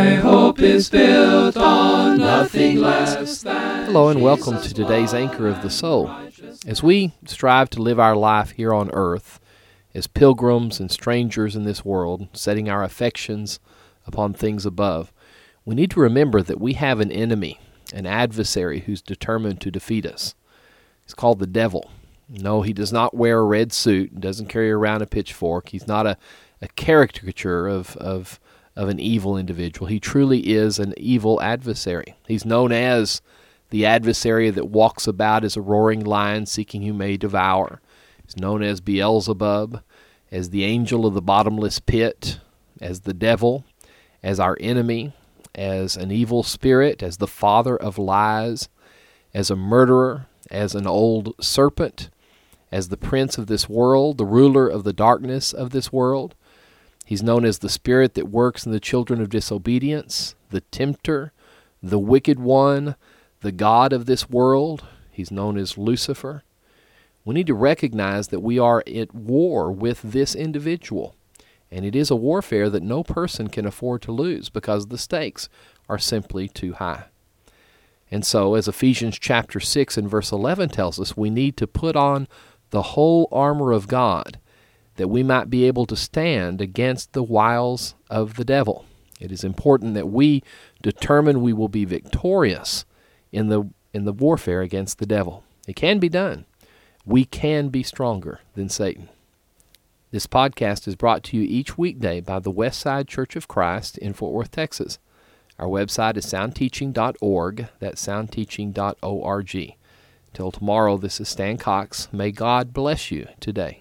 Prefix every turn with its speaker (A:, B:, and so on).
A: My hope is built on nothing less than.
B: Hello, and welcome to today's Anchor of the Soul. As we strive to live our life here on earth, as pilgrims and strangers in this world, setting our affections upon things above, we need to remember that we have an enemy, an adversary who's determined to defeat us. He's called the devil. No, he does not wear a red suit, and doesn't carry around a pitchfork. He's not a, a caricature of, of, of an evil individual. He truly is an evil adversary. He's known as the adversary that walks about as a roaring lion seeking who may devour. He's known as Beelzebub, as the angel of the bottomless pit, as the devil, as our enemy, as an evil spirit, as the father of lies, as a murderer, as an old serpent, as the prince of this world, the ruler of the darkness of this world. He's known as the spirit that works in the children of disobedience, the tempter, the wicked one, the God of this world. He's known as Lucifer. We need to recognize that we are at war with this individual. And it is a warfare that no person can afford to lose because the stakes are simply too high. And so, as Ephesians chapter 6 and verse 11 tells us, we need to put on the whole armor of God that we might be able to stand against the wiles of the devil. It is important that we determine we will be victorious in the in the warfare against the devil. It can be done. We can be stronger than Satan. This podcast is brought to you each weekday by the Westside Church of Christ in Fort Worth, Texas. Our website is soundteaching.org. That's soundteaching.org. Till tomorrow, this is Stan Cox. May God bless you today.